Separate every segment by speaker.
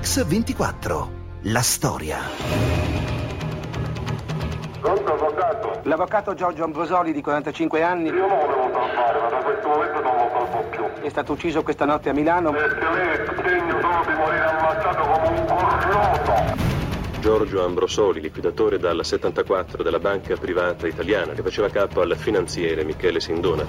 Speaker 1: Mix24. La storia.
Speaker 2: Pronto, avvocato?
Speaker 3: L'avvocato Giorgio Ambrosoli di 45 anni
Speaker 2: Io non volevo salvare, ma da questo momento non lo salvo più.
Speaker 3: è stato ucciso questa notte a Milano.
Speaker 2: Perché lei è segno solo di morire ammazzato come un cornuto.
Speaker 4: Giorgio Ambrosoli, liquidatore dal 74 della banca privata italiana che faceva capo al finanziere Michele Sindona.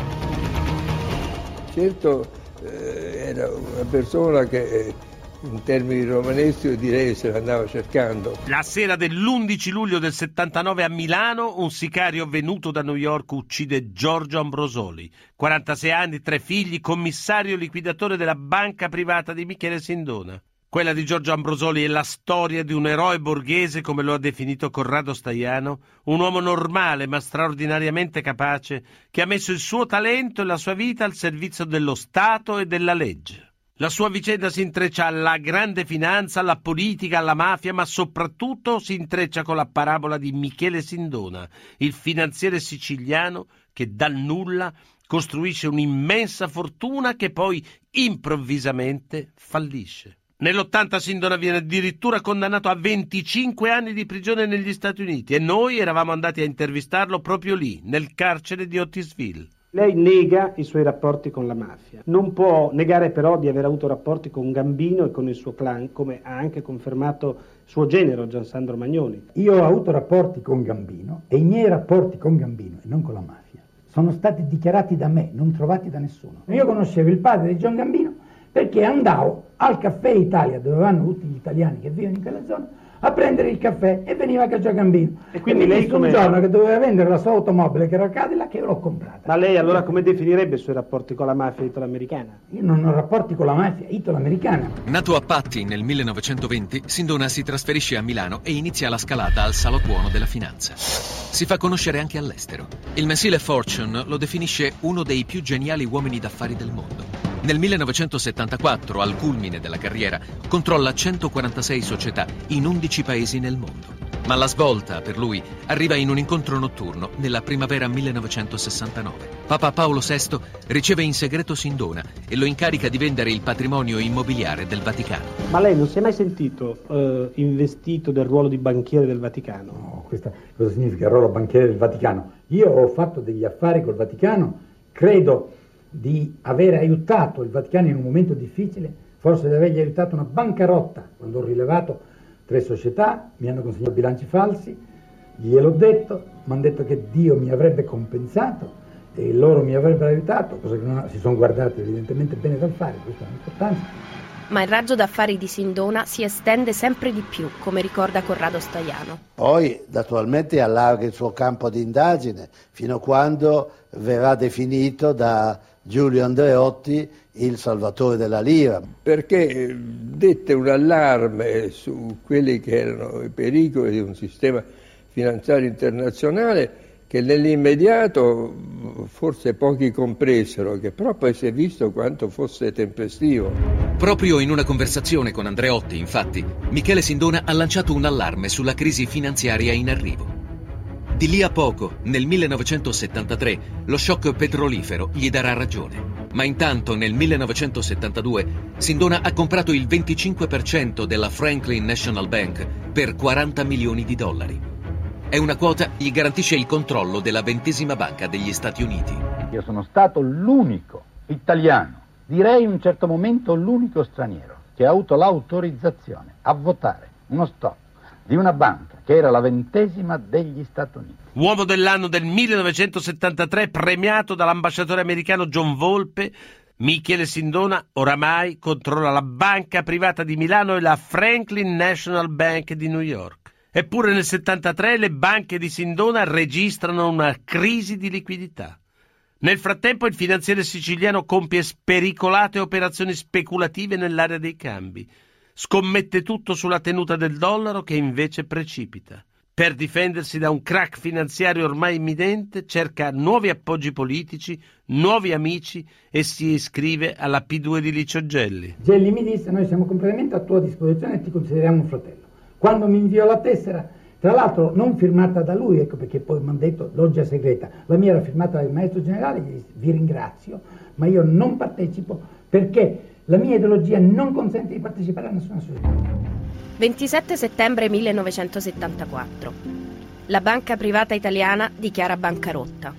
Speaker 5: Certo eh, era una persona che eh, in termini romaneschi direi se l'andava cercando.
Speaker 6: La sera dell'11 luglio del 79 a Milano, un sicario venuto da New York uccide Giorgio Ambrosoli, 46 anni, tre figli, commissario liquidatore della banca privata di Michele Sindona. Quella di Giorgio Ambrosoli è la storia di un eroe borghese, come lo ha definito Corrado Staiano, un uomo normale ma straordinariamente capace, che ha messo il suo talento e la sua vita al servizio dello Stato e della legge. La sua vicenda si intreccia alla grande finanza, alla politica, alla mafia, ma soprattutto si intreccia con la parabola di Michele Sindona, il finanziere siciliano che dal nulla costruisce un'immensa fortuna che poi improvvisamente fallisce. Nell'80 Sindona viene addirittura condannato a 25 anni di prigione negli Stati Uniti e noi eravamo andati a intervistarlo proprio lì, nel carcere di Otisville.
Speaker 7: Lei nega i suoi rapporti con la mafia. Non può negare però di aver avuto rapporti con Gambino e con il suo clan, come ha anche confermato suo genero Giansandro Magnoni.
Speaker 8: Io ho avuto rapporti con Gambino e i miei rapporti con Gambino e non con la mafia sono stati dichiarati da me, non trovati da nessuno. Io conoscevo il padre di John Gambino perché andavo al caffè Italia, dove vanno tutti gli italiani che vivono in quella zona, a prendere il caffè e veniva Caccia Gambino.
Speaker 7: E quindi
Speaker 8: mi
Speaker 7: lei come-
Speaker 8: un giorno che doveva vendere la sua automobile che era il Cadillac che l'ho comprata.
Speaker 7: Ma lei allora come definirebbe i suoi rapporti con la mafia italoamericana?
Speaker 8: Io non ho rapporti con la mafia italo-americana.
Speaker 9: Nato a Patti nel 1920, Sindona si trasferisce a Milano e inizia la scalata al salottuono della finanza. Si fa conoscere anche all'estero. Il mensile Fortune lo definisce uno dei più geniali uomini d'affari del mondo. Nel 1974, al culmine della carriera, controlla 146 società in 11 paesi nel mondo. Ma la svolta per lui arriva in un incontro notturno nella primavera 1969. Papa Paolo VI riceve in segreto Sindona e lo incarica di vendere il patrimonio immobiliare del Vaticano.
Speaker 7: Ma lei non si è mai sentito eh, investito del ruolo di banchiere del Vaticano?
Speaker 8: No, questa cosa significa il ruolo banchiere del Vaticano. Io ho fatto degli affari col Vaticano, credo di aver aiutato il Vaticano in un momento difficile, forse di avergli aiutato una bancarotta quando ho rilevato tre società, mi hanno consegnato bilanci falsi, gliel'ho detto, mi hanno detto che Dio mi avrebbe compensato e loro mi avrebbero aiutato, cosa che non si sono guardati evidentemente bene dal fare, questa è l'importanza.
Speaker 10: Ma il raggio d'affari di Sindona si estende sempre di più, come ricorda Corrado Staiano.
Speaker 11: Poi naturalmente allarga il suo campo di indagine fino a quando verrà definito da Giulio Andreotti il salvatore della lira.
Speaker 5: perché eh, dette un allarme su quelli che erano i pericoli di un sistema finanziario internazionale che nell'immediato forse pochi compresero, che però poi si è visto quanto fosse tempestivo.
Speaker 9: Proprio in una conversazione con Andreotti, infatti, Michele Sindona ha lanciato un allarme sulla crisi finanziaria in arrivo. Di lì a poco, nel 1973, lo shock petrolifero gli darà ragione. Ma intanto, nel 1972, Sindona ha comprato il 25% della Franklin National Bank per 40 milioni di dollari. È una quota gli garantisce il controllo della ventesima banca degli Stati Uniti.
Speaker 12: Io sono stato l'unico italiano, direi in un certo momento l'unico straniero, che ha avuto l'autorizzazione a votare uno stop di una banca che era la ventesima degli Stati Uniti.
Speaker 6: Uomo dell'anno del 1973, premiato dall'ambasciatore americano John Volpe, Michele Sindona oramai controlla la banca privata di Milano e la Franklin National Bank di New York. Eppure nel 73 le banche di Sindona registrano una crisi di liquidità. Nel frattempo il finanziere siciliano compie spericolate operazioni speculative nell'area dei cambi. Scommette tutto sulla tenuta del dollaro che invece precipita. Per difendersi da un crack finanziario ormai imminente, cerca nuovi appoggi politici, nuovi amici e si iscrive alla P2 di Licio Gelli.
Speaker 8: Gelli mi disse noi siamo completamente a tua disposizione e ti consideriamo un fratello. Quando mi inviò la tessera, tra l'altro non firmata da lui, ecco perché poi mi hanno detto loggia segreta, la mia era firmata dal maestro generale, gli dissi vi ringrazio, ma io non partecipo perché La mia ideologia non consente di partecipare a nessuna società.
Speaker 10: 27 settembre 1974. La banca privata italiana dichiara bancarotta.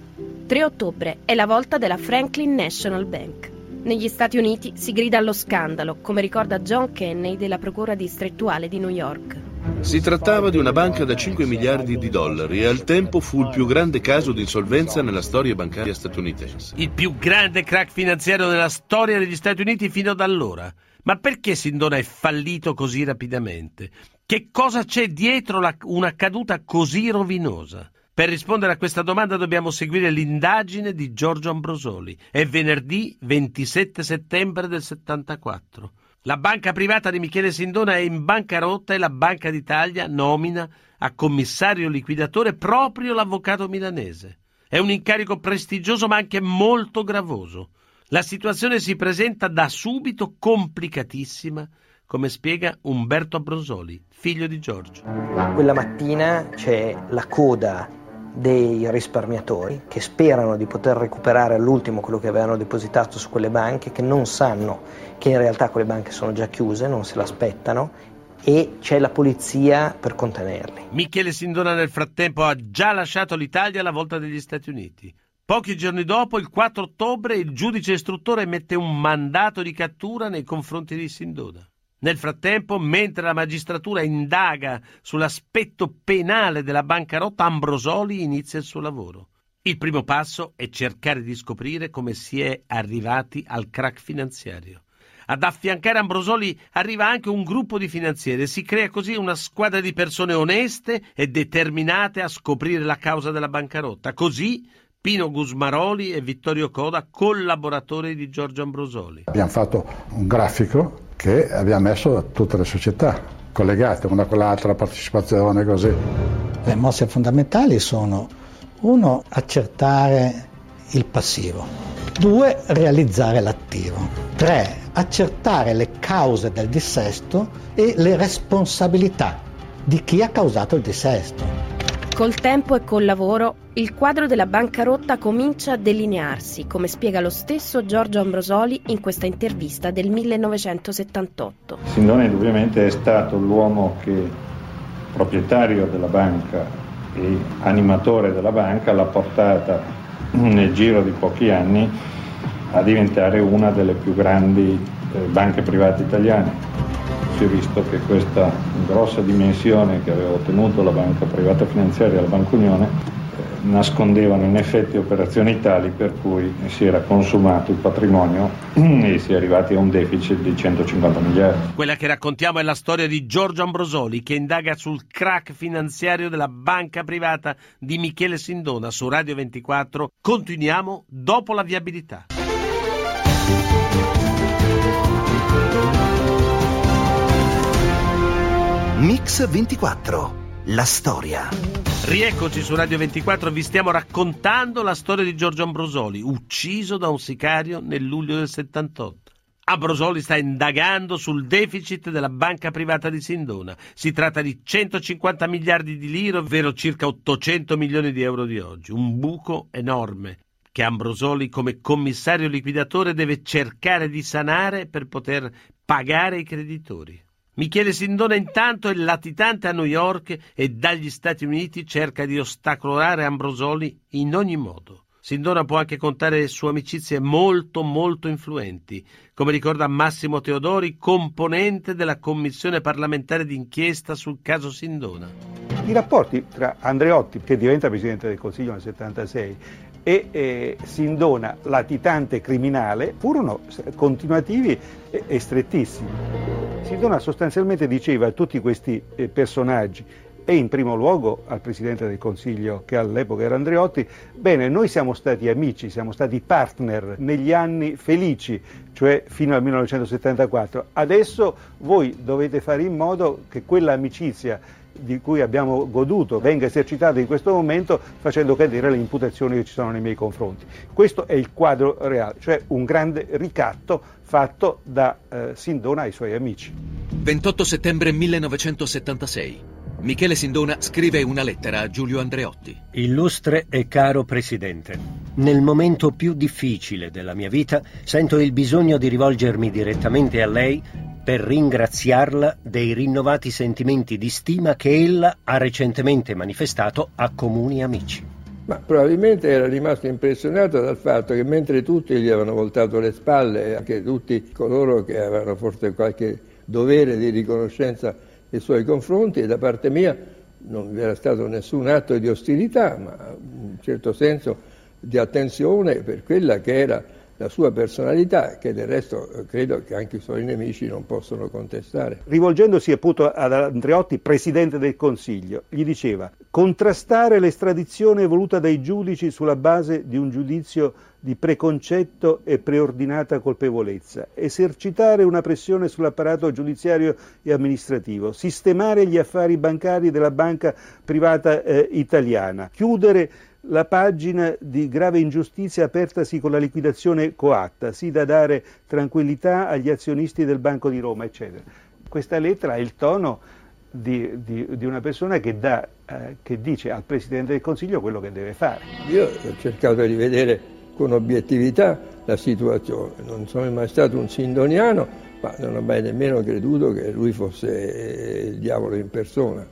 Speaker 10: 3 ottobre è la volta della Franklin National Bank. Negli Stati Uniti si grida allo scandalo, come ricorda John Kenney della Procura distrettuale di New York.
Speaker 1: Si trattava di una banca da 5 miliardi di dollari e al tempo fu il più grande caso di insolvenza nella storia bancaria statunitense.
Speaker 6: Il più grande crack finanziario della storia degli Stati Uniti fino ad allora. Ma perché Sindona è fallito così rapidamente? Che cosa c'è dietro la, una caduta così rovinosa? Per rispondere a questa domanda dobbiamo seguire l'indagine di Giorgio Ambrosoli. È venerdì 27 settembre del 74. La banca privata di Michele Sindona è in bancarotta e la Banca d'Italia nomina a commissario liquidatore proprio l'avvocato milanese. È un incarico prestigioso ma anche molto gravoso. La situazione si presenta da subito complicatissima, come spiega Umberto Ambrosoli, figlio di Giorgio.
Speaker 13: Quella mattina c'è la coda dei risparmiatori che sperano di poter recuperare all'ultimo quello che avevano depositato su quelle banche, che non sanno che in realtà quelle banche sono già chiuse, non se l'aspettano e c'è la polizia per contenerli.
Speaker 6: Michele Sindona nel frattempo ha già lasciato l'Italia alla volta degli Stati Uniti. Pochi giorni dopo, il 4 ottobre, il giudice istruttore emette un mandato di cattura nei confronti di Sindona. Nel frattempo, mentre la magistratura indaga sull'aspetto penale della bancarotta, Ambrosoli inizia il suo lavoro. Il primo passo è cercare di scoprire come si è arrivati al crack finanziario. Ad affiancare Ambrosoli arriva anche un gruppo di finanzieri si crea così una squadra di persone oneste e determinate a scoprire la causa della bancarotta. Così Pino Gusmaroli e Vittorio Coda, collaboratori di Giorgio Ambrosoli.
Speaker 14: Abbiamo fatto un grafico che abbiamo messo a tutte le società collegate una con l'altra, partecipazione così.
Speaker 15: Le mosse fondamentali sono uno, accertare il passivo, due, realizzare l'attivo, tre, accertare le cause del dissesto e le responsabilità di chi ha causato il dissesto.
Speaker 10: Col tempo e col lavoro, il quadro della bancarotta comincia a delinearsi, come spiega lo stesso Giorgio Ambrosoli in questa intervista del 1978.
Speaker 16: Sindone indubbiamente è stato l'uomo che, proprietario della banca e animatore della banca, l'ha portata nel giro di pochi anni a diventare una delle più grandi banche private italiane si è visto che questa grossa dimensione che aveva ottenuto la banca privata finanziaria la Banca Unione eh, nascondevano in effetti operazioni tali per cui si era consumato il patrimonio e si è arrivati a un deficit di 150 miliardi.
Speaker 6: Quella che raccontiamo è la storia di Giorgio Ambrosoli che indaga sul crack finanziario della banca privata di Michele Sindona su Radio 24. Continuiamo dopo la viabilità.
Speaker 17: Mix 24. La storia.
Speaker 6: Rieccoci su Radio 24, vi stiamo raccontando la storia di Giorgio Ambrosoli, ucciso da un sicario nel luglio del 78. Ambrosoli sta indagando sul deficit della banca privata di Sindona. Si tratta di 150 miliardi di lire, ovvero circa 800 milioni di euro di oggi. Un buco enorme che Ambrosoli come commissario liquidatore deve cercare di sanare per poter pagare i creditori. Michele Sindona intanto è latitante a New York e dagli Stati Uniti cerca di ostacolare Ambrosoli in ogni modo. Sindona può anche contare su amicizie molto molto influenti, come ricorda Massimo Teodori, componente della commissione parlamentare d'inchiesta sul caso Sindona.
Speaker 18: I rapporti tra Andreotti, che diventa Presidente del Consiglio nel 76, e eh, Sindona, latitante criminale, furono continuativi e, e strettissimi. Sindona sostanzialmente diceva a tutti questi eh, personaggi e in primo luogo al Presidente del Consiglio che all'epoca era Andreotti, bene, noi siamo stati amici, siamo stati partner negli anni felici, cioè fino al 1974, adesso voi dovete fare in modo che quella amicizia di cui abbiamo goduto venga esercitata in questo momento facendo cadere le imputazioni che ci sono nei miei confronti. Questo è il quadro reale, cioè un grande ricatto fatto da eh, Sindona ai suoi amici.
Speaker 9: 28 settembre 1976. Michele Sindona scrive una lettera a Giulio Andreotti.
Speaker 19: Illustre e caro Presidente. Nel momento più difficile della mia vita sento il bisogno di rivolgermi direttamente a lei per ringraziarla dei rinnovati sentimenti di stima che ella ha recentemente manifestato a comuni amici.
Speaker 5: Ma probabilmente era rimasto impressionato dal fatto che mentre tutti gli avevano voltato le spalle, anche tutti coloro che avevano forse qualche dovere di riconoscenza nei suoi confronti, e da parte mia non vi era stato nessun atto di ostilità, ma un certo senso di attenzione per quella che era la sua personalità, che del resto eh, credo che anche i suoi nemici non possono contestare.
Speaker 18: Rivolgendosi appunto ad Andreotti, presidente del Consiglio, gli diceva contrastare l'estradizione voluta dai giudici sulla base di un giudizio di preconcetto e preordinata colpevolezza, esercitare una pressione sull'apparato giudiziario e amministrativo, sistemare gli affari bancari della banca privata eh, italiana, chiudere la pagina di grave ingiustizia apertasi con la liquidazione coatta, sì da dare tranquillità agli azionisti del Banco di Roma, eccetera. Questa lettera ha il tono di, di, di una persona che, dà, eh, che dice al Presidente del Consiglio quello che deve fare.
Speaker 5: Io ho cercato di vedere con obiettività la situazione, non sono mai stato un sindoniano, ma non ho mai nemmeno creduto che lui fosse il diavolo in persona.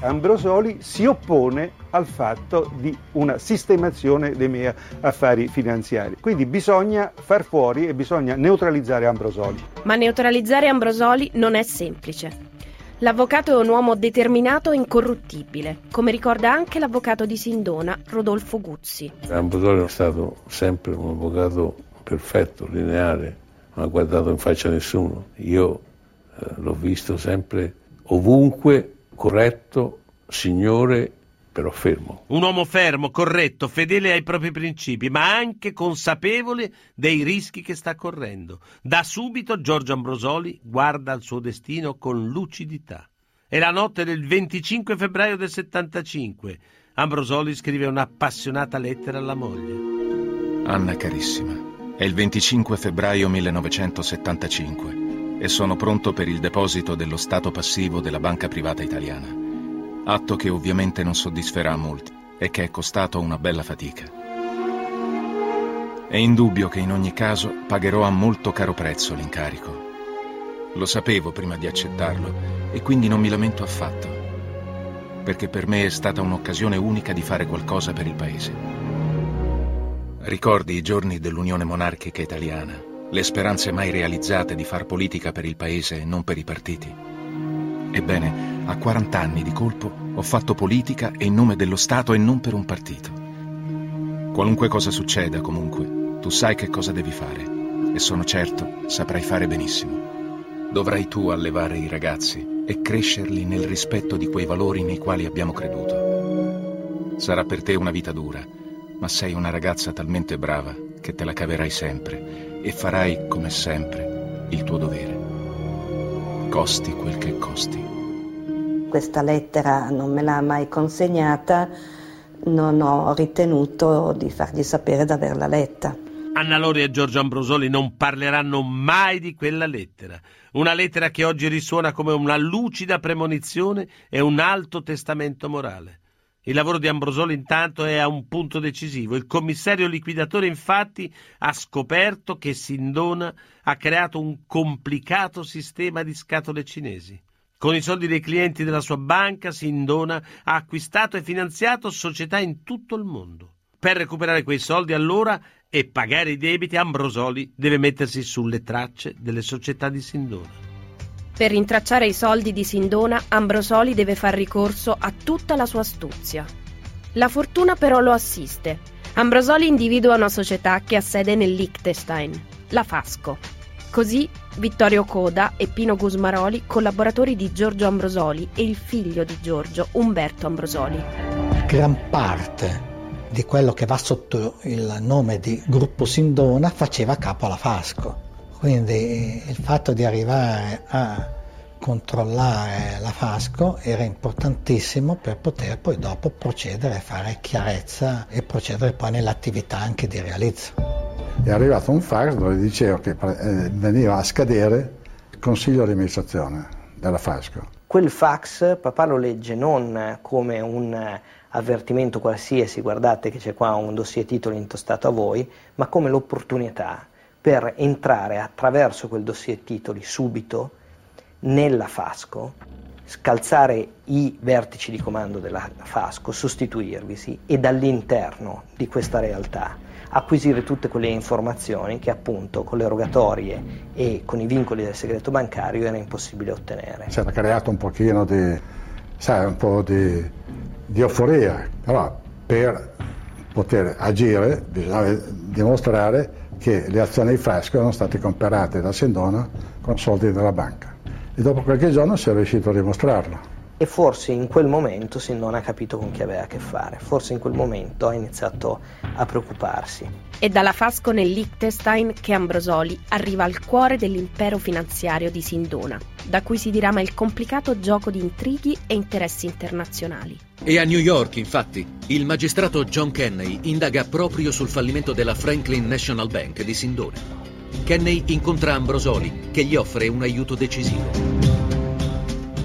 Speaker 18: Ambrosoli si oppone al fatto di una sistemazione dei miei affari finanziari. Quindi bisogna far fuori e bisogna neutralizzare Ambrosoli.
Speaker 10: Ma neutralizzare Ambrosoli non è semplice. L'avvocato è un uomo determinato e incorruttibile, come ricorda anche l'avvocato di Sindona, Rodolfo Guzzi.
Speaker 20: Ambrosoli è stato sempre un avvocato perfetto, lineare, non ha guardato in faccia nessuno. Io eh, l'ho visto sempre ovunque corretto, signore, però fermo.
Speaker 6: Un uomo fermo, corretto, fedele ai propri principi, ma anche consapevole dei rischi che sta correndo. Da subito Giorgio Ambrosoli guarda al suo destino con lucidità. È la notte del 25 febbraio del 75. Ambrosoli scrive un'appassionata lettera alla moglie.
Speaker 21: Anna carissima, è il 25 febbraio 1975 e sono pronto per il deposito dello stato passivo della banca privata italiana. Atto che ovviamente non soddisferà molti e che è costato una bella fatica. È indubbio che in ogni caso pagherò a molto caro prezzo l'incarico. Lo sapevo prima di accettarlo e quindi non mi lamento affatto, perché per me è stata un'occasione unica di fare qualcosa per il Paese. Ricordi i giorni dell'Unione Monarchica Italiana, le speranze mai realizzate di far politica per il paese e non per i partiti. Ebbene, a 40 anni di colpo ho fatto politica in nome dello Stato e non per un partito. Qualunque cosa succeda, comunque, tu sai che cosa devi fare e sono certo saprai fare benissimo. Dovrai tu allevare i ragazzi e crescerli nel rispetto di quei valori nei quali abbiamo creduto. Sarà per te una vita dura, ma sei una ragazza talmente brava che te la caverai sempre e farai, come sempre, il tuo dovere. Costi quel che costi.
Speaker 22: Questa lettera non me l'ha mai consegnata, non ho ritenuto di fargli sapere di averla letta.
Speaker 6: Anna Lori e Giorgio Ambrosoli non parleranno mai di quella lettera. Una lettera che oggi risuona come una lucida premonizione e un alto testamento morale. Il lavoro di Ambrosoli intanto è a un punto decisivo. Il commissario liquidatore infatti ha scoperto che Sindona ha creato un complicato sistema di scatole cinesi. Con i soldi dei clienti della sua banca, Sindona ha acquistato e finanziato società in tutto il mondo. Per recuperare quei soldi allora e pagare i debiti, Ambrosoli deve mettersi sulle tracce delle società di Sindona.
Speaker 10: Per rintracciare i soldi di Sindona, Ambrosoli deve far ricorso a tutta la sua astuzia. La fortuna però lo assiste. Ambrosoli individua una società che ha sede nel Liechtenstein, la Fasco. Così Vittorio Coda e Pino Gusmaroli, collaboratori di Giorgio Ambrosoli e il figlio di Giorgio, Umberto Ambrosoli.
Speaker 15: Gran parte di quello che va sotto il nome di Gruppo Sindona faceva capo alla Fasco. Quindi il fatto di arrivare a controllare la Fasco era importantissimo per poter poi dopo procedere a fare chiarezza e procedere poi nell'attività anche di realizzo.
Speaker 14: È arrivato un fax dove diceva che eh, veniva a scadere il consiglio di amministrazione della Fasco.
Speaker 13: Quel fax papà lo legge non come un avvertimento qualsiasi, guardate che c'è qua un dossier titolo intostato a voi, ma come l'opportunità per entrare attraverso quel dossier titoli subito nella Fasco, scalzare i vertici di comando della Fasco, sostituirvisi e dall'interno di questa realtà acquisire tutte quelle informazioni che appunto con le rogatorie e con i vincoli del segreto bancario era impossibile ottenere.
Speaker 14: Si era creato un pochino di, sai, un po' di, di euforia, però per poter agire bisognava dimostrare che le azioni di Fresco erano state comprate da Sendona con soldi della banca. E dopo qualche giorno si è riuscito a dimostrarlo
Speaker 13: e forse in quel momento si non ha capito con chi aveva a che fare, forse in quel momento ha iniziato a preoccuparsi.
Speaker 10: È dalla Fasco nel Liechtenstein che Ambrosoli arriva al cuore dell'impero finanziario di Sindona, da cui si dirama il complicato gioco di intrighi e interessi internazionali.
Speaker 9: E a New York, infatti, il magistrato John Kenney indaga proprio sul fallimento della Franklin National Bank di Sindona. Kenney incontra Ambrosoli, che gli offre un aiuto decisivo.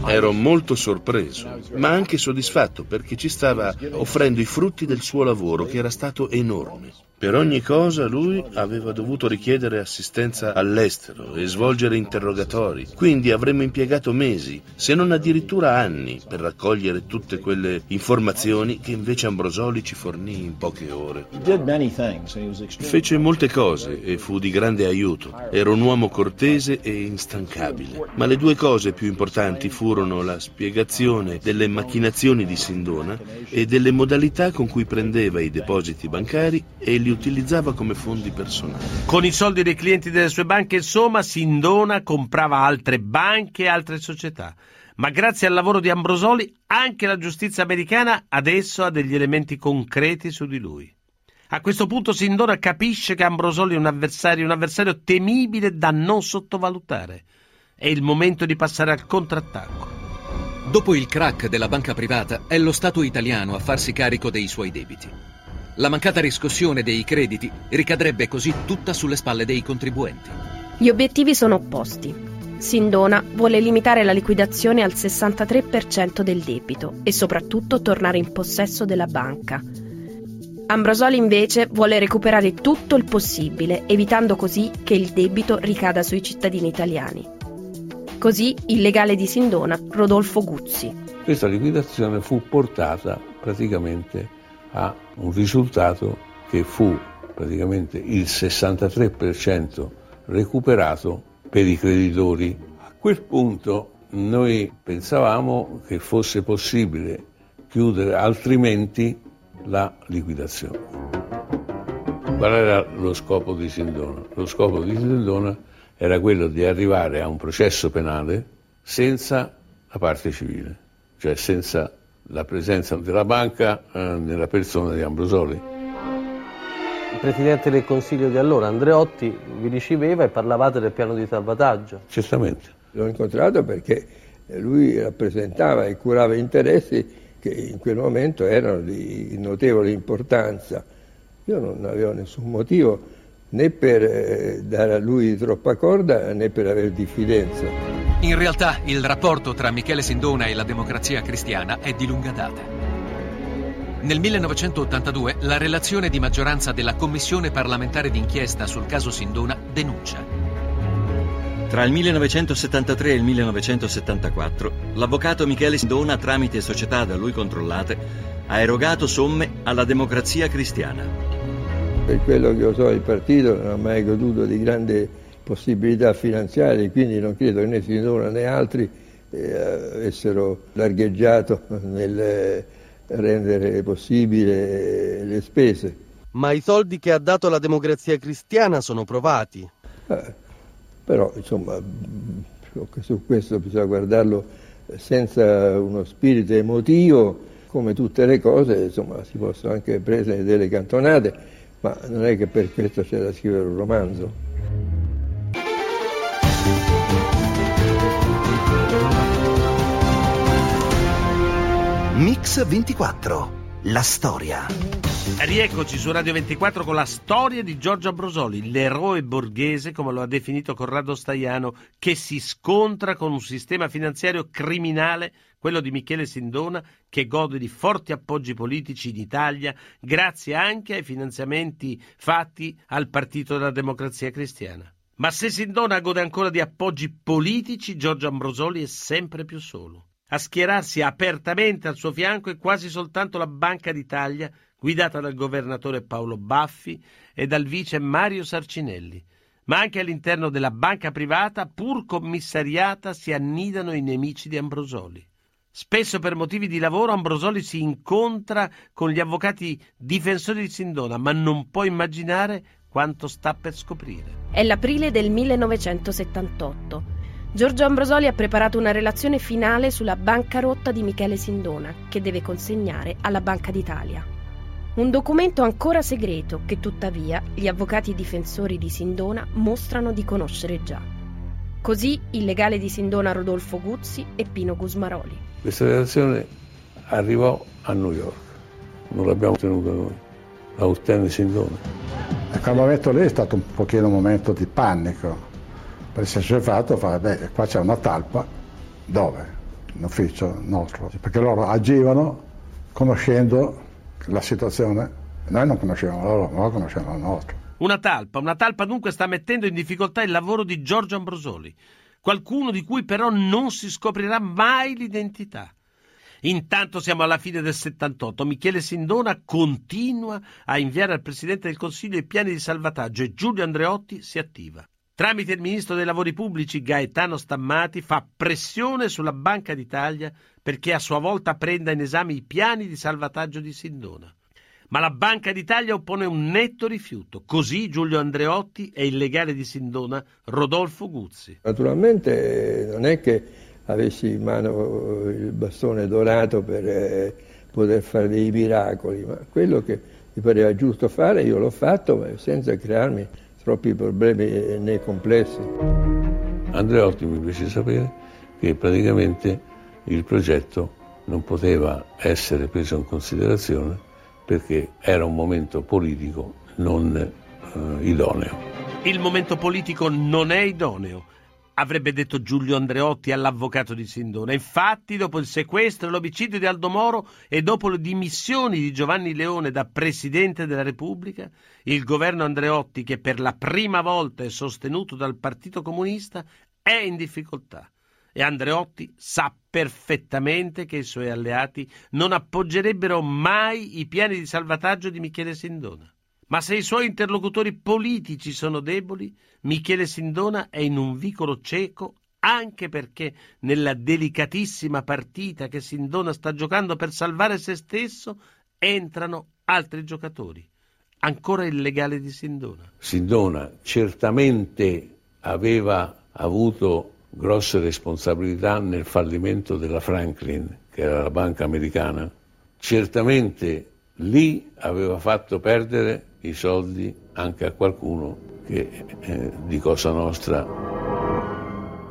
Speaker 1: Ero molto sorpreso, ma anche soddisfatto perché ci stava offrendo i frutti del suo lavoro, che era stato enorme. Per ogni cosa lui aveva dovuto richiedere assistenza all'estero e svolgere interrogatori, quindi avremmo impiegato mesi, se non addirittura anni, per raccogliere tutte quelle informazioni che invece Ambrosoli ci fornì in poche ore. Fece molte cose e fu di grande aiuto. Era un uomo cortese e instancabile, ma le due cose più importanti furono la spiegazione delle macchinazioni di Sindona e delle modalità con cui prendeva i depositi bancari e li utilizzava come fondi personali.
Speaker 6: Con i soldi dei clienti delle sue banche, insomma, Sindona comprava altre banche e altre società. Ma grazie al lavoro di Ambrosoli, anche la giustizia americana adesso ha degli elementi concreti su di lui. A questo punto Sindona capisce che Ambrosoli è un avversario, un avversario temibile da non sottovalutare. È il momento di passare al contrattacco.
Speaker 9: Dopo il crack della banca privata, è lo Stato italiano a farsi carico dei suoi debiti. La mancata riscossione dei crediti ricadrebbe così tutta sulle spalle dei contribuenti.
Speaker 10: Gli obiettivi sono opposti. Sindona vuole limitare la liquidazione al 63% del debito e soprattutto tornare in possesso della banca. Ambrosoli invece vuole recuperare tutto il possibile, evitando così che il debito ricada sui cittadini italiani. Così il legale di Sindona, Rodolfo Guzzi.
Speaker 20: Questa liquidazione fu portata praticamente a un risultato che fu praticamente il 63% recuperato per i creditori. A quel punto noi pensavamo che fosse possibile chiudere altrimenti la liquidazione. Qual era lo scopo di Sindona? Lo scopo di Sindona era quello di arrivare a un processo penale senza la parte civile, cioè senza la presenza della banca eh, nella persona di Ambrosoli.
Speaker 23: Il Presidente del Consiglio di allora, Andreotti, vi riceveva e parlavate del piano di salvataggio.
Speaker 20: Certamente.
Speaker 5: L'ho incontrato perché lui rappresentava e curava interessi che in quel momento erano di notevole importanza. Io non avevo nessun motivo né per eh, dare a lui troppa corda né per avere diffidenza.
Speaker 9: In realtà il rapporto tra Michele Sindona e la democrazia cristiana è di lunga data. Nel 1982 la relazione di maggioranza della Commissione parlamentare d'inchiesta sul caso Sindona denuncia.
Speaker 24: Tra il 1973 e il 1974 l'avvocato Michele Sindona, tramite società da lui controllate, ha erogato somme alla democrazia cristiana.
Speaker 5: Per quello che io so il partito non ha mai goduto di grande possibilità finanziarie, quindi non credo che né Sindona né altri eh, avessero largheggiato nel rendere possibile le spese.
Speaker 23: Ma i soldi che ha dato la democrazia cristiana sono provati.
Speaker 5: Eh, però, insomma, su questo bisogna guardarlo senza uno spirito emotivo, come tutte le cose, insomma, si possono anche prendere delle cantonate, ma non è che per questo c'è da scrivere un romanzo.
Speaker 17: Mix 24. La storia.
Speaker 6: Rieccoci su Radio 24 con la storia di Giorgio Ambrosoli, l'eroe borghese, come lo ha definito Corrado Staiano, che si scontra con un sistema finanziario criminale, quello di Michele Sindona, che gode di forti appoggi politici in Italia, grazie anche ai finanziamenti fatti al Partito della Democrazia Cristiana. Ma se Sindona gode ancora di appoggi politici, Giorgio Ambrosoli è sempre più solo. A schierarsi apertamente al suo fianco è quasi soltanto la Banca d'Italia, guidata dal governatore Paolo Baffi e dal vice Mario Sarcinelli. Ma anche all'interno della banca privata, pur commissariata, si annidano i nemici di Ambrosoli. Spesso per motivi di lavoro Ambrosoli si incontra con gli avvocati difensori di Sindona, ma non può immaginare quanto sta per scoprire.
Speaker 10: È l'aprile del 1978. Giorgio Ambrosoli ha preparato una relazione finale sulla bancarotta di Michele Sindona, che deve consegnare alla Banca d'Italia. Un documento ancora segreto che tuttavia gli avvocati difensori di Sindona mostrano di conoscere già. Così il legale di Sindona Rodolfo Guzzi e Pino Gusmaroli.
Speaker 20: Questa relazione arrivò a New York, non l'abbiamo ottenuta noi, la ottenne Sindona.
Speaker 14: E quando ho letto lei è stato un pochino un momento di panico, per il semplice fatto, fa, beh, qua c'è una talpa, dove? In ufficio nostro, perché loro agivano conoscendo la situazione, noi non conoscevamo loro, loro conoscevano la nostra.
Speaker 6: Una talpa, una talpa dunque sta mettendo in difficoltà il lavoro di Giorgio Ambrosoli, qualcuno di cui però non si scoprirà mai l'identità. Intanto siamo alla fine del 78. Michele Sindona continua a inviare al Presidente del Consiglio i piani di salvataggio e Giulio Andreotti si attiva. Tramite il Ministro dei Lavori Pubblici Gaetano Stammati fa pressione sulla Banca d'Italia perché a sua volta prenda in esame i piani di salvataggio di Sindona. Ma la Banca d'Italia oppone un netto rifiuto, così Giulio Andreotti e il legale di Sindona Rodolfo Guzzi.
Speaker 5: Naturalmente non è che avessi in mano il bastone dorato per eh, poter fare dei miracoli, ma quello che mi pareva giusto fare io l'ho fatto senza crearmi troppi problemi né complessi.
Speaker 20: Andreotti mi fece sapere che praticamente il progetto non poteva essere preso in considerazione perché era un momento politico non eh, idoneo.
Speaker 6: Il momento politico non è idoneo avrebbe detto Giulio Andreotti all'avvocato di Sindona. Infatti, dopo il sequestro e l'omicidio di Aldo Moro e dopo le dimissioni di Giovanni Leone da Presidente della Repubblica, il governo Andreotti, che per la prima volta è sostenuto dal Partito Comunista, è in difficoltà. E Andreotti sa perfettamente che i suoi alleati non appoggerebbero mai i piani di salvataggio di Michele Sindona. Ma se i suoi interlocutori politici sono deboli, Michele Sindona è in un vicolo cieco anche perché nella delicatissima partita che Sindona sta giocando per salvare se stesso entrano altri giocatori. Ancora il legale di Sindona.
Speaker 20: Sindona certamente aveva avuto grosse responsabilità nel fallimento della Franklin, che era la banca americana. Certamente lì aveva fatto perdere i soldi anche a qualcuno che eh, di Cosa Nostra.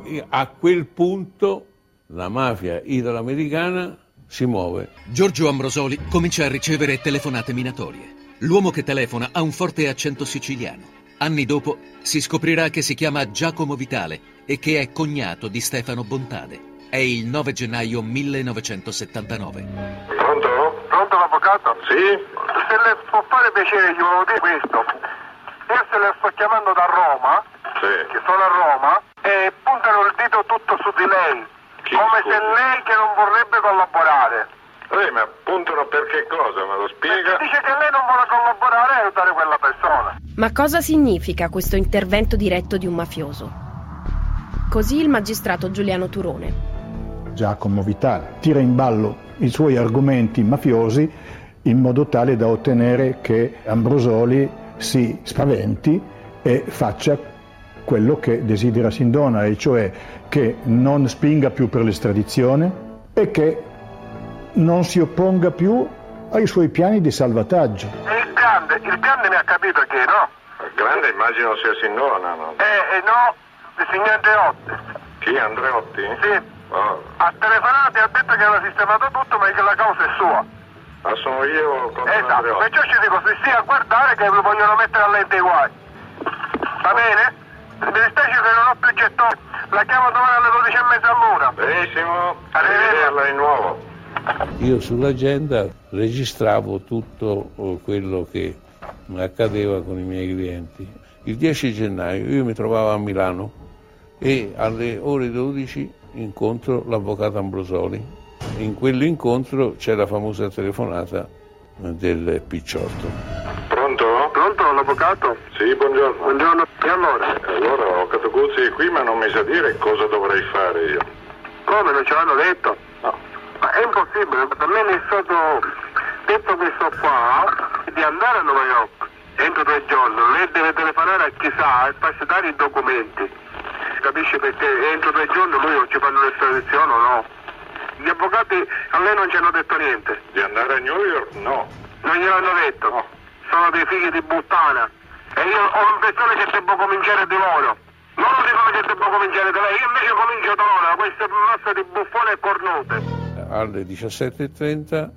Speaker 20: E a quel punto la mafia italoamericana si muove.
Speaker 9: Giorgio Ambrosoli comincia a ricevere telefonate minatorie. L'uomo che telefona ha un forte accento siciliano. Anni dopo si scoprirà che si chiama Giacomo Vitale e che è cognato di Stefano Bontade. È il 9 gennaio 1979.
Speaker 25: Pronto l'avvocato? Sì. Se le può fare piacere, gli volevo dire questo. Io se le sto chiamando da Roma, sì. che sono a Roma, e puntano il dito tutto su di lei. Chi come scusa? se lei che non vorrebbe collaborare.
Speaker 26: Ehi, ma puntano per che cosa? Me lo spiega?
Speaker 25: Perché dice che lei non vuole collaborare e aiutare quella persona.
Speaker 10: Ma cosa significa questo intervento diretto di un mafioso? Così il magistrato Giuliano Turone.
Speaker 27: Giacomo Vitale tira in ballo i suoi argomenti mafiosi in modo tale da ottenere che Ambrosoli si spaventi e faccia quello che desidera Sindona, e cioè che non spinga più per l'estradizione e che non si opponga più ai suoi piani di salvataggio.
Speaker 25: Il grande, il grande mi ha capito che no?
Speaker 26: Il grande immagino sia Sindona, no?
Speaker 25: Eh, eh no, il signor Andreotti.
Speaker 26: Chi, Andreotti?
Speaker 25: Sì. Oh. Ha telefonato e ha detto che aveva sistemato tutto ma che la causa è sua.
Speaker 26: Ma sono io con
Speaker 25: Esatto, perciò ci dico, si stia a guardare che lo vogliono mettere a lente i guai. Va bene? Mi dispiace che non ho più gettoni. La chiamo domani alle 12 e mezza all'una.
Speaker 26: Benissimo, arrivederla di nuovo.
Speaker 20: Io sull'agenda registravo tutto oh, quello che accadeva con i miei clienti. Il 10 gennaio io mi trovavo a Milano e alle ore 12 incontro l'avvocato Ambrosoli. In quell'incontro c'è la famosa telefonata del Picciotto.
Speaker 26: Pronto?
Speaker 25: Pronto, l'avvocato?
Speaker 26: Sì, buongiorno.
Speaker 25: Buongiorno. E allora?
Speaker 26: Allora, ho Catoguzzi è qui, ma non mi sa dire cosa dovrei fare io.
Speaker 25: Come, non ce l'hanno detto?
Speaker 26: No.
Speaker 25: Ma è impossibile, per me mi è stato detto questo qua di andare a New York entro tre giorni. Lei deve telefonare a chissà e farsi dare i documenti. Capisce perché entro tre giorni lui non ci fanno l'estradizione o no? Gli avvocati a lei non ci hanno detto niente.
Speaker 26: Di andare a New York? No.
Speaker 25: Non gliel'hanno detto? No. Sono dei figli di puttana. E io ho l'impressione che devo cominciare di loro. Loro dicono che devo cominciare da lei, io invece comincio da loro, da queste massa di buffone e cornute.
Speaker 20: Alle 17.30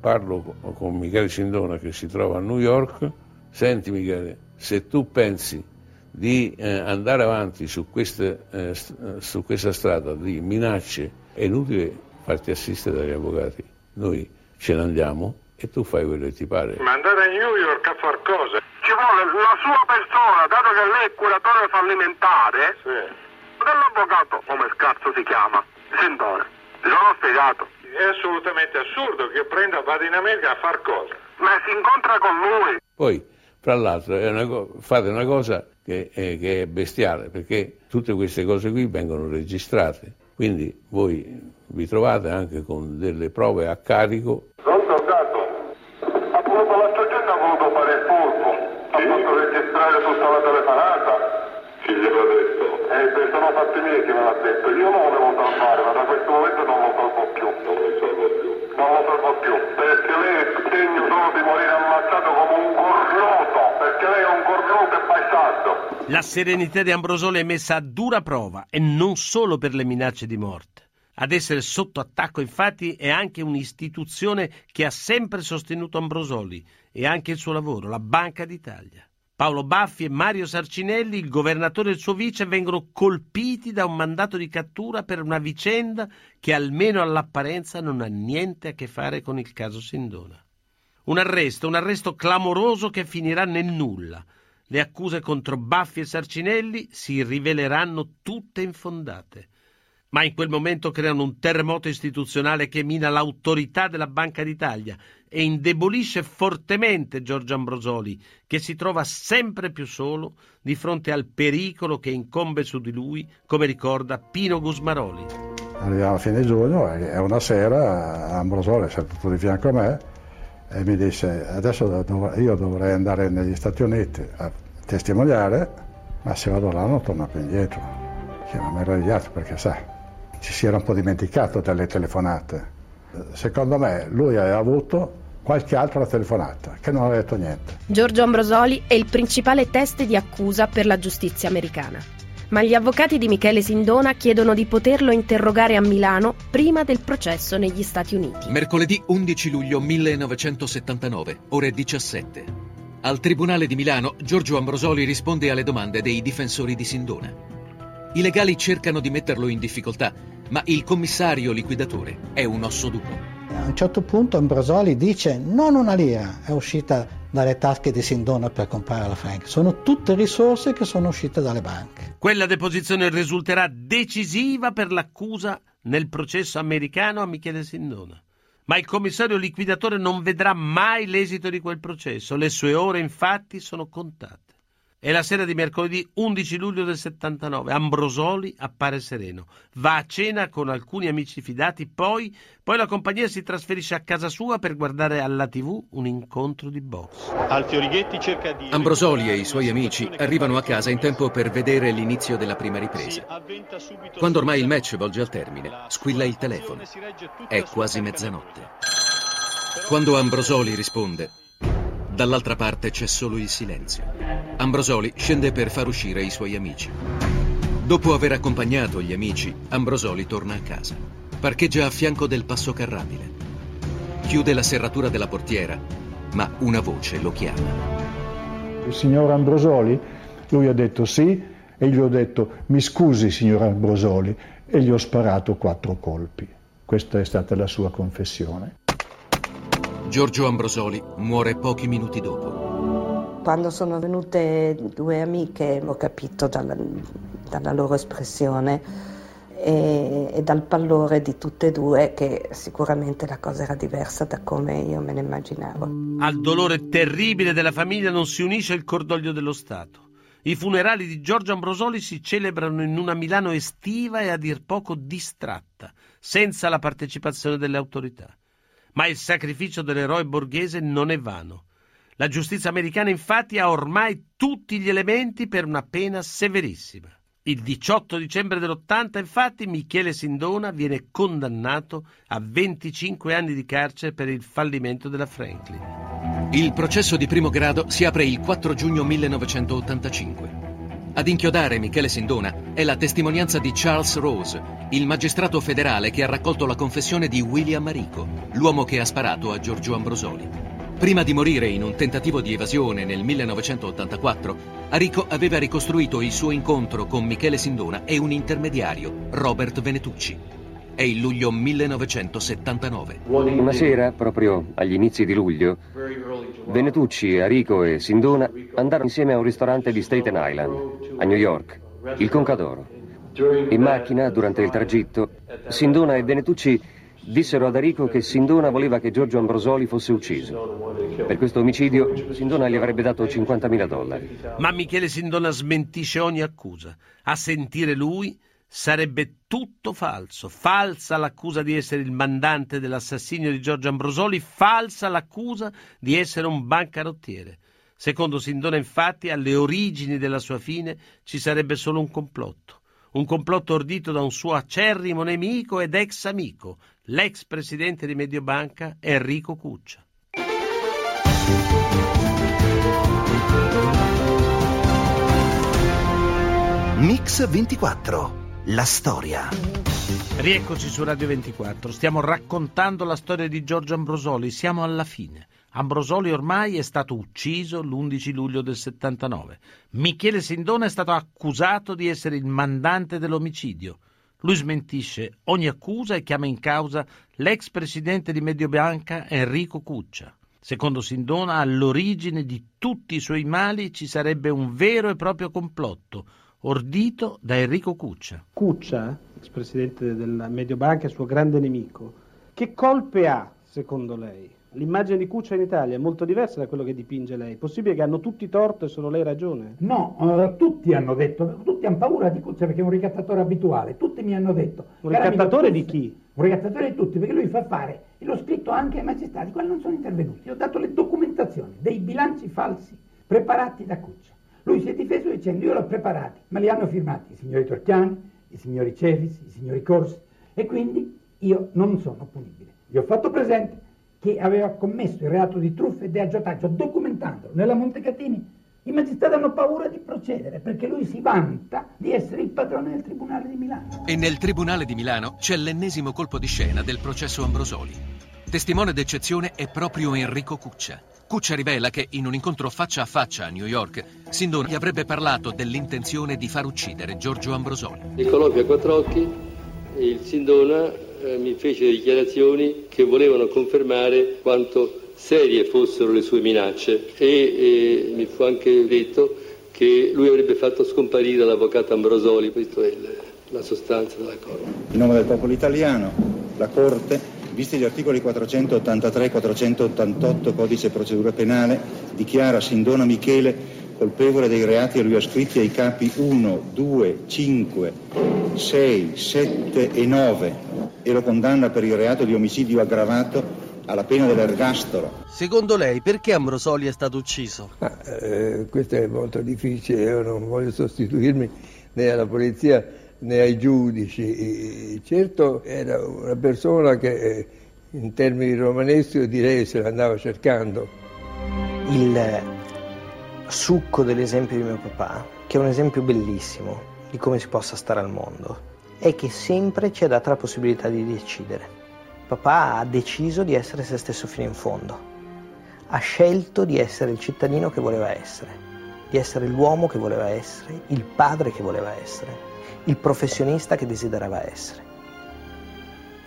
Speaker 20: parlo co- con Michele Sindona che si trova a New York. Senti Michele, se tu pensi di eh, andare avanti su, queste, eh, st- eh, su questa strada di minacce, è inutile farti assistere dagli avvocati. Noi ce ne andiamo e tu fai quello che ti pare.
Speaker 26: Ma andare a New York a far cosa?
Speaker 25: Ci vuole la sua persona, dato che lei è curatore fallimentare,
Speaker 26: Sì.
Speaker 25: dell'avvocato, come scarso si chiama, Sindone. Non ho spiegato.
Speaker 26: È assolutamente assurdo che io prenda, vada in America a far cosa?
Speaker 25: Ma si incontra con lui.
Speaker 20: Poi, fra l'altro, è una co- fate una cosa che è, che è bestiale, perché tutte queste cose qui vengono registrate, quindi voi vi trovate anche con delle prove a carico.
Speaker 25: Gatto? Ha voluto l'altro giorno ha voluto fare il furbo. Ha fatto registrare tutta la telefonata.
Speaker 26: Chi gliel'ha detto?
Speaker 25: Eh, sono fatti miei che me l'ha detto. Io non lo volevo salvare, ma da questo momento non lo salvo più.
Speaker 26: Non lo salvo più.
Speaker 25: Non lo salvo più. Perché lei è degno solo di morire ammazzato come
Speaker 6: La serenità di Ambrosoli è messa a dura prova e non solo per le minacce di morte. Ad essere sotto attacco, infatti, è anche un'istituzione che ha sempre sostenuto Ambrosoli e anche il suo lavoro, la Banca d'Italia. Paolo Baffi e Mario Sarcinelli, il governatore e il suo vice, vengono colpiti da un mandato di cattura per una vicenda che almeno all'apparenza non ha niente a che fare con il caso Sindona. Un arresto, un arresto clamoroso che finirà nel nulla. Le accuse contro Baffi e Sarcinelli si riveleranno tutte infondate. Ma in quel momento creano un terremoto istituzionale che mina l'autorità della Banca d'Italia e indebolisce fortemente Giorgio Ambrosoli, che si trova sempre più solo di fronte al pericolo che incombe su di lui, come ricorda Pino Gusmaroli.
Speaker 14: Arriviamo a fine giugno e una sera Ambrosoli è seduto di fianco a me e mi disse adesso dov- io dovrei andare negli Stati Uniti a testimoniare, ma se vado là non torno più indietro. Che mi ha meravigliato perché sa, ci si era un po' dimenticato delle telefonate. Secondo me lui aveva avuto qualche altra telefonata che non aveva detto niente.
Speaker 10: Giorgio Ambrosoli è il principale test di accusa per la giustizia americana. Ma gli avvocati di Michele Sindona chiedono di poterlo interrogare a Milano prima del processo negli Stati Uniti.
Speaker 9: Mercoledì 11 luglio 1979, ore 17. Al Tribunale di Milano, Giorgio Ambrosoli risponde alle domande dei difensori di Sindona. I legali cercano di metterlo in difficoltà, ma il commissario liquidatore è un osso duro.
Speaker 15: A un certo punto Ambrosoli dice non una lira è uscita dalle tasche di Sindona per comprare la Frank, sono tutte risorse che sono uscite dalle banche.
Speaker 6: Quella deposizione risulterà decisiva per l'accusa nel processo americano a Michele Sindona. Ma il commissario liquidatore non vedrà mai l'esito di quel processo. Le sue ore, infatti, sono contate. È la sera di mercoledì 11 luglio del 79. Ambrosoli appare sereno. Va a cena con alcuni amici fidati, poi, poi la compagnia si trasferisce a casa sua per guardare alla TV un incontro di box.
Speaker 28: Di...
Speaker 9: Ambrosoli e i suoi amici arrivano a casa in tempo per vedere l'inizio della prima ripresa. Quando ormai il match volge al termine, squilla il telefono. È quasi mezzanotte. Quando Ambrosoli risponde, dall'altra parte c'è solo il silenzio. Ambrosoli scende per far uscire i suoi amici. Dopo aver accompagnato gli amici, Ambrosoli torna a casa. Parcheggia a fianco del passo carrabile. Chiude la serratura della portiera, ma una voce lo chiama.
Speaker 27: Il signor Ambrosoli? Lui ha detto sì e gli ho detto mi scusi signor Ambrosoli e gli ho sparato quattro colpi. Questa è stata la sua confessione.
Speaker 9: Giorgio Ambrosoli muore pochi minuti dopo.
Speaker 22: Quando sono venute due amiche ho capito dalla, dalla loro espressione e, e, dal pallore di tutte e due che sicuramente la cosa era diversa da come io me ne immaginavo.
Speaker 6: Al dolore terribile della famiglia non si unisce il cordoglio dello Stato. I funerali di Giorgio Ambrosoli si celebrano in una Milano estiva e a dir poco distratta, senza la partecipazione delle autorità. Ma il sacrificio dell'eroe borghese non è vano. La giustizia americana infatti ha ormai tutti gli elementi per una pena severissima. Il 18 dicembre dell'80, infatti, Michele Sindona viene condannato a 25 anni di carcere per il fallimento della Franklin.
Speaker 9: Il processo di primo grado si apre il 4 giugno 1985. Ad inchiodare Michele Sindona è la testimonianza di Charles Rose, il magistrato federale che ha raccolto la confessione di William Marico, l'uomo che ha sparato a Giorgio Ambrosoli. Prima di morire in un tentativo di evasione nel 1984, Arico aveva ricostruito il suo incontro con Michele Sindona e un intermediario, Robert Venetucci. È il luglio 1979.
Speaker 28: Una sera, proprio agli inizi di luglio, Venetucci, Arico e Sindona andarono insieme a un ristorante di Staten Island, a New York, il Concadoro. In macchina, durante il tragitto, Sindona e Venetucci Dissero ad Arico che Sindona voleva che Giorgio Ambrosoli fosse ucciso. Per questo omicidio Sindona gli avrebbe dato 50.000 dollari.
Speaker 6: Ma Michele Sindona smentisce ogni accusa. A sentire lui sarebbe tutto falso. Falsa l'accusa di essere il mandante dell'assassinio di Giorgio Ambrosoli, falsa l'accusa di essere un bancarottiere. Secondo Sindona, infatti, alle origini della sua fine ci sarebbe solo un complotto. Un complotto ordito da un suo acerrimo nemico ed ex amico, l'ex presidente di Mediobanca Enrico Cuccia.
Speaker 17: Mix 24, la storia.
Speaker 6: Rieccoci su Radio 24, stiamo raccontando la storia di Giorgio Ambrosoli, siamo alla fine. Ambrosoli ormai è stato ucciso l'11 luglio del 79. Michele Sindona è stato accusato di essere il mandante dell'omicidio. Lui smentisce ogni accusa e chiama in causa l'ex presidente di Mediobanca Enrico Cuccia. Secondo Sindona, all'origine di tutti i suoi mali ci sarebbe un vero e proprio complotto, ordito da Enrico Cuccia.
Speaker 7: Cuccia, ex presidente della Mediobanca, è suo grande nemico. Che colpe ha, secondo lei? L'immagine di Cuccia in Italia è molto diversa da quello che dipinge lei. Possibile che hanno tutti torto e solo lei ragione?
Speaker 8: No, uh, tutti hanno detto, tutti hanno paura di Cuccia perché è un ricattatore abituale. Tutti mi hanno detto.
Speaker 7: Un ricattatore di chi?
Speaker 8: Un ricattatore di tutti, perché lui fa fare, e l'ho scritto anche ai magistrati, quelli non sono intervenuti. Ho dato le documentazioni dei bilanci falsi preparati da Cuccia. Lui si è difeso dicendo io l'ho preparati, ma li hanno firmati i signori Torchiani, i signori Cevis, i signori Corsi, e quindi io non sono punibile. Gli ho fatto presente che aveva commesso il reato di truffa e di aggiotaggio, documentandolo nella Montecatini, i magistrati hanno paura di procedere perché lui si vanta di essere il padrone del Tribunale di Milano.
Speaker 9: E nel Tribunale di Milano c'è l'ennesimo colpo di scena del processo Ambrosoli. Testimone d'eccezione è proprio Enrico Cuccia. Cuccia rivela che in un incontro faccia a faccia a New York, Sindona gli avrebbe parlato dell'intenzione di far uccidere Giorgio Ambrosoli.
Speaker 29: Il colloquio a quattro occhi, il Sindona eh, mi fece dichiarazioni che volevano confermare quanto serie fossero le sue minacce e, e mi fu anche detto che lui avrebbe fatto scomparire l'avvocato Ambrosoli, questa è il, la sostanza dell'accordo.
Speaker 30: In nome del popolo italiano, la Corte, visti gli articoli 483 e 488 Codice Procedura Penale, dichiara Sindona Michele colpevole dei reati a lui ascritti ai capi 1, 2, 5, 6, 7 e 9 e lo condanna per il reato di omicidio aggravato alla pena dell'ergastolo.
Speaker 3: Secondo lei perché Ambrosoli è stato ucciso?
Speaker 5: Ah, eh, questo è molto difficile, io non voglio sostituirmi né alla polizia né ai giudici. Certo era una persona che eh, in termini romaneschi io direi se l'andava cercando.
Speaker 13: Il succo dell'esempio di mio papà, che è un esempio bellissimo di come si possa stare al mondo, è che sempre ci è data la possibilità di decidere. Papà ha deciso di essere se stesso fino in fondo. Ha scelto di essere il cittadino che voleva essere, di essere l'uomo che voleva essere, il padre che voleva essere, il professionista che desiderava essere.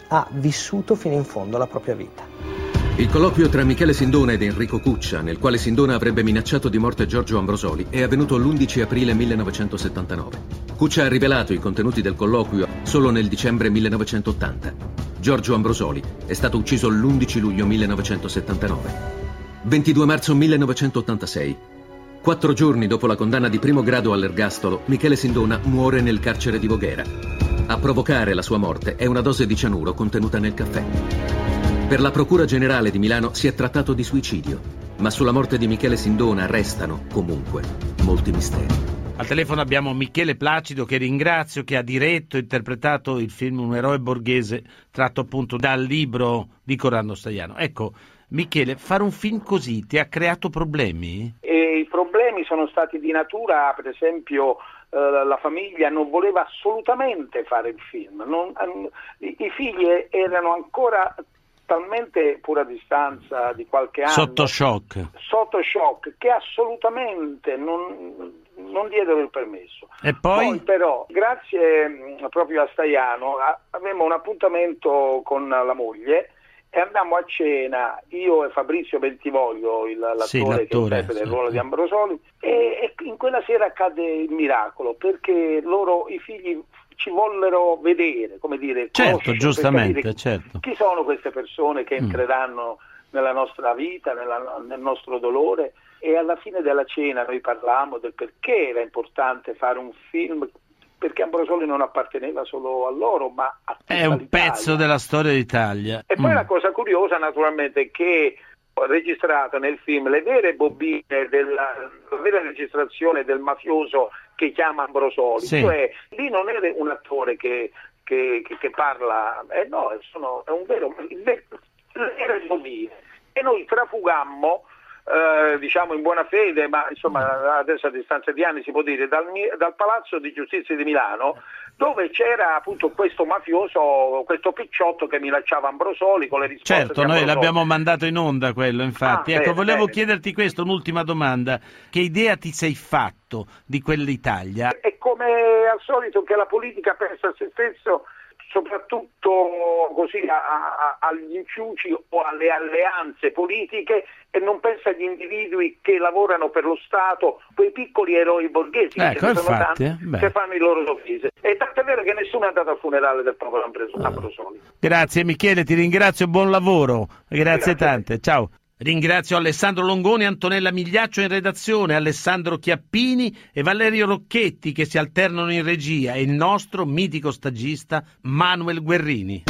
Speaker 13: Ha vissuto fino in fondo la propria vita.
Speaker 9: Il colloquio tra Michele Sindona ed Enrico Cuccia, nel quale Sindona avrebbe minacciato di morte Giorgio Ambrosoli, è avvenuto l'11 aprile 1979. Cuccia ha rivelato i contenuti del colloquio solo nel dicembre 1980. Giorgio Ambrosoli è stato ucciso l'11 luglio 1979. 22 marzo 1986. Quattro giorni dopo la condanna di primo grado all'ergastolo, Michele Sindona muore nel carcere di Voghera. A provocare la sua morte è una dose di cianuro contenuta nel caffè. Per la Procura Generale di Milano si è trattato di suicidio, ma sulla morte di Michele Sindona restano, comunque, molti misteri.
Speaker 6: Al telefono abbiamo Michele Placido che ringrazio, che ha diretto e interpretato il film Un eroe borghese tratto appunto dal libro di Corrado Staiano. Ecco, Michele, fare un film così ti ha creato problemi?
Speaker 31: E I problemi sono stati di natura, per esempio, eh, la famiglia non voleva assolutamente fare il film. Non, i, I figli erano ancora talmente pure a distanza di qualche anno
Speaker 6: sotto shock,
Speaker 31: sotto shock che assolutamente non, non diedero il permesso.
Speaker 6: E poi?
Speaker 31: poi però, grazie mh, proprio a Staiano, avevamo un appuntamento con la moglie e andammo a cena, io e Fabrizio Bentivoglio, il, l'attore,
Speaker 6: sì,
Speaker 31: l'attore che interpreta il ruolo di Ambrosoli, e, e in quella sera accade il miracolo perché loro, i figli ci vollero vedere, come dire,
Speaker 6: certo, giustamente, certo.
Speaker 31: chi sono queste persone che mm. entreranno mm. nella nostra vita, nella, nel nostro dolore e alla fine della cena noi parlammo del perché era importante fare un film perché Ambrosoli non apparteneva solo a loro, ma a tutta
Speaker 6: È un
Speaker 31: l'Italia.
Speaker 6: pezzo della storia d'Italia.
Speaker 31: E poi
Speaker 6: mm.
Speaker 31: la cosa curiosa naturalmente è che ho registrato nel film le vere bobine della la vera registrazione del mafioso che chiama Ambrosoli,
Speaker 6: Sì.
Speaker 31: cioè lì non era un attore che, che- che- che parla, eh no, sono- è un vero, vere bobine. E noi trafugammo eh, diciamo in buona fede, ma insomma adesso a distanza di anni si può dire, dal, dal Palazzo di Giustizia di Milano, dove c'era appunto questo mafioso, questo picciotto che minacciava Ambrosoli con le risposte
Speaker 6: Certo, noi
Speaker 31: Ambrosoli.
Speaker 6: l'abbiamo mandato in onda quello, infatti.
Speaker 31: Ah,
Speaker 6: ecco,
Speaker 31: bene,
Speaker 6: volevo
Speaker 31: bene.
Speaker 6: chiederti questo, un'ultima domanda. Che idea ti sei fatto di quell'Italia?
Speaker 31: È come al solito che la politica pensa a se stesso soprattutto così a- a- agli inciuci o alle alleanze politiche e non pensa agli individui che lavorano per lo Stato, quei piccoli eroi borghesi che
Speaker 6: Ecco, infatti,
Speaker 31: tanti,
Speaker 6: eh,
Speaker 31: che fanno i loro doveri. E tanto è vero che nessuno è andato al funerale del Ambros- Ambrosoli.
Speaker 6: Grazie Michele, ti ringrazio, buon lavoro. Grazie,
Speaker 31: Grazie.
Speaker 6: tante, ciao. Ringrazio Alessandro Longoni, Antonella Migliaccio in redazione, Alessandro Chiappini e Valerio Rocchetti che si alternano in regia e il nostro mitico stagista Manuel Guerrini.